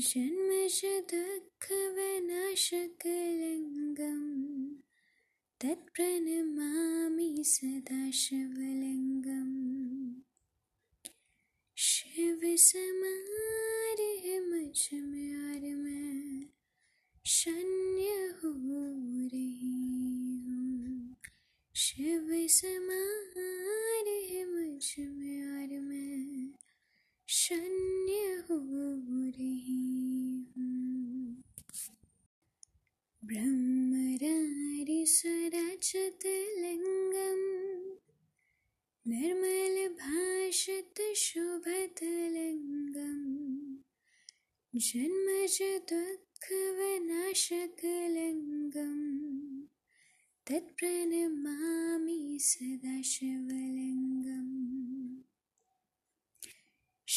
जन्मज दुःखविनाशकलिङ्गं तत्प्रणमामि सदा शिवलिङ्गम् शिव समारह मुझमें मैं शन्य हो रही हूँ शिव समारह मुझमें मैं शन्य ब्रह्मरारिसुरचितलिङ्गम् निर्मलभाषितशुभतलिङ्गम् जन्मज दुःखविनाशकलिङ्गम् तत्प्रणमामि सदा शिवलिङ्गम्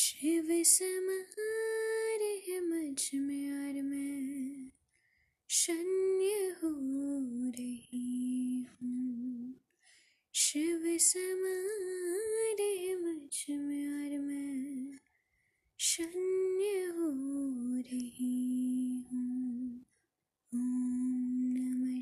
शिव समारह मुझमें और मैं। शन्य समारे मुझमें और मैं शून्य हो रही हूँ। ओम नमः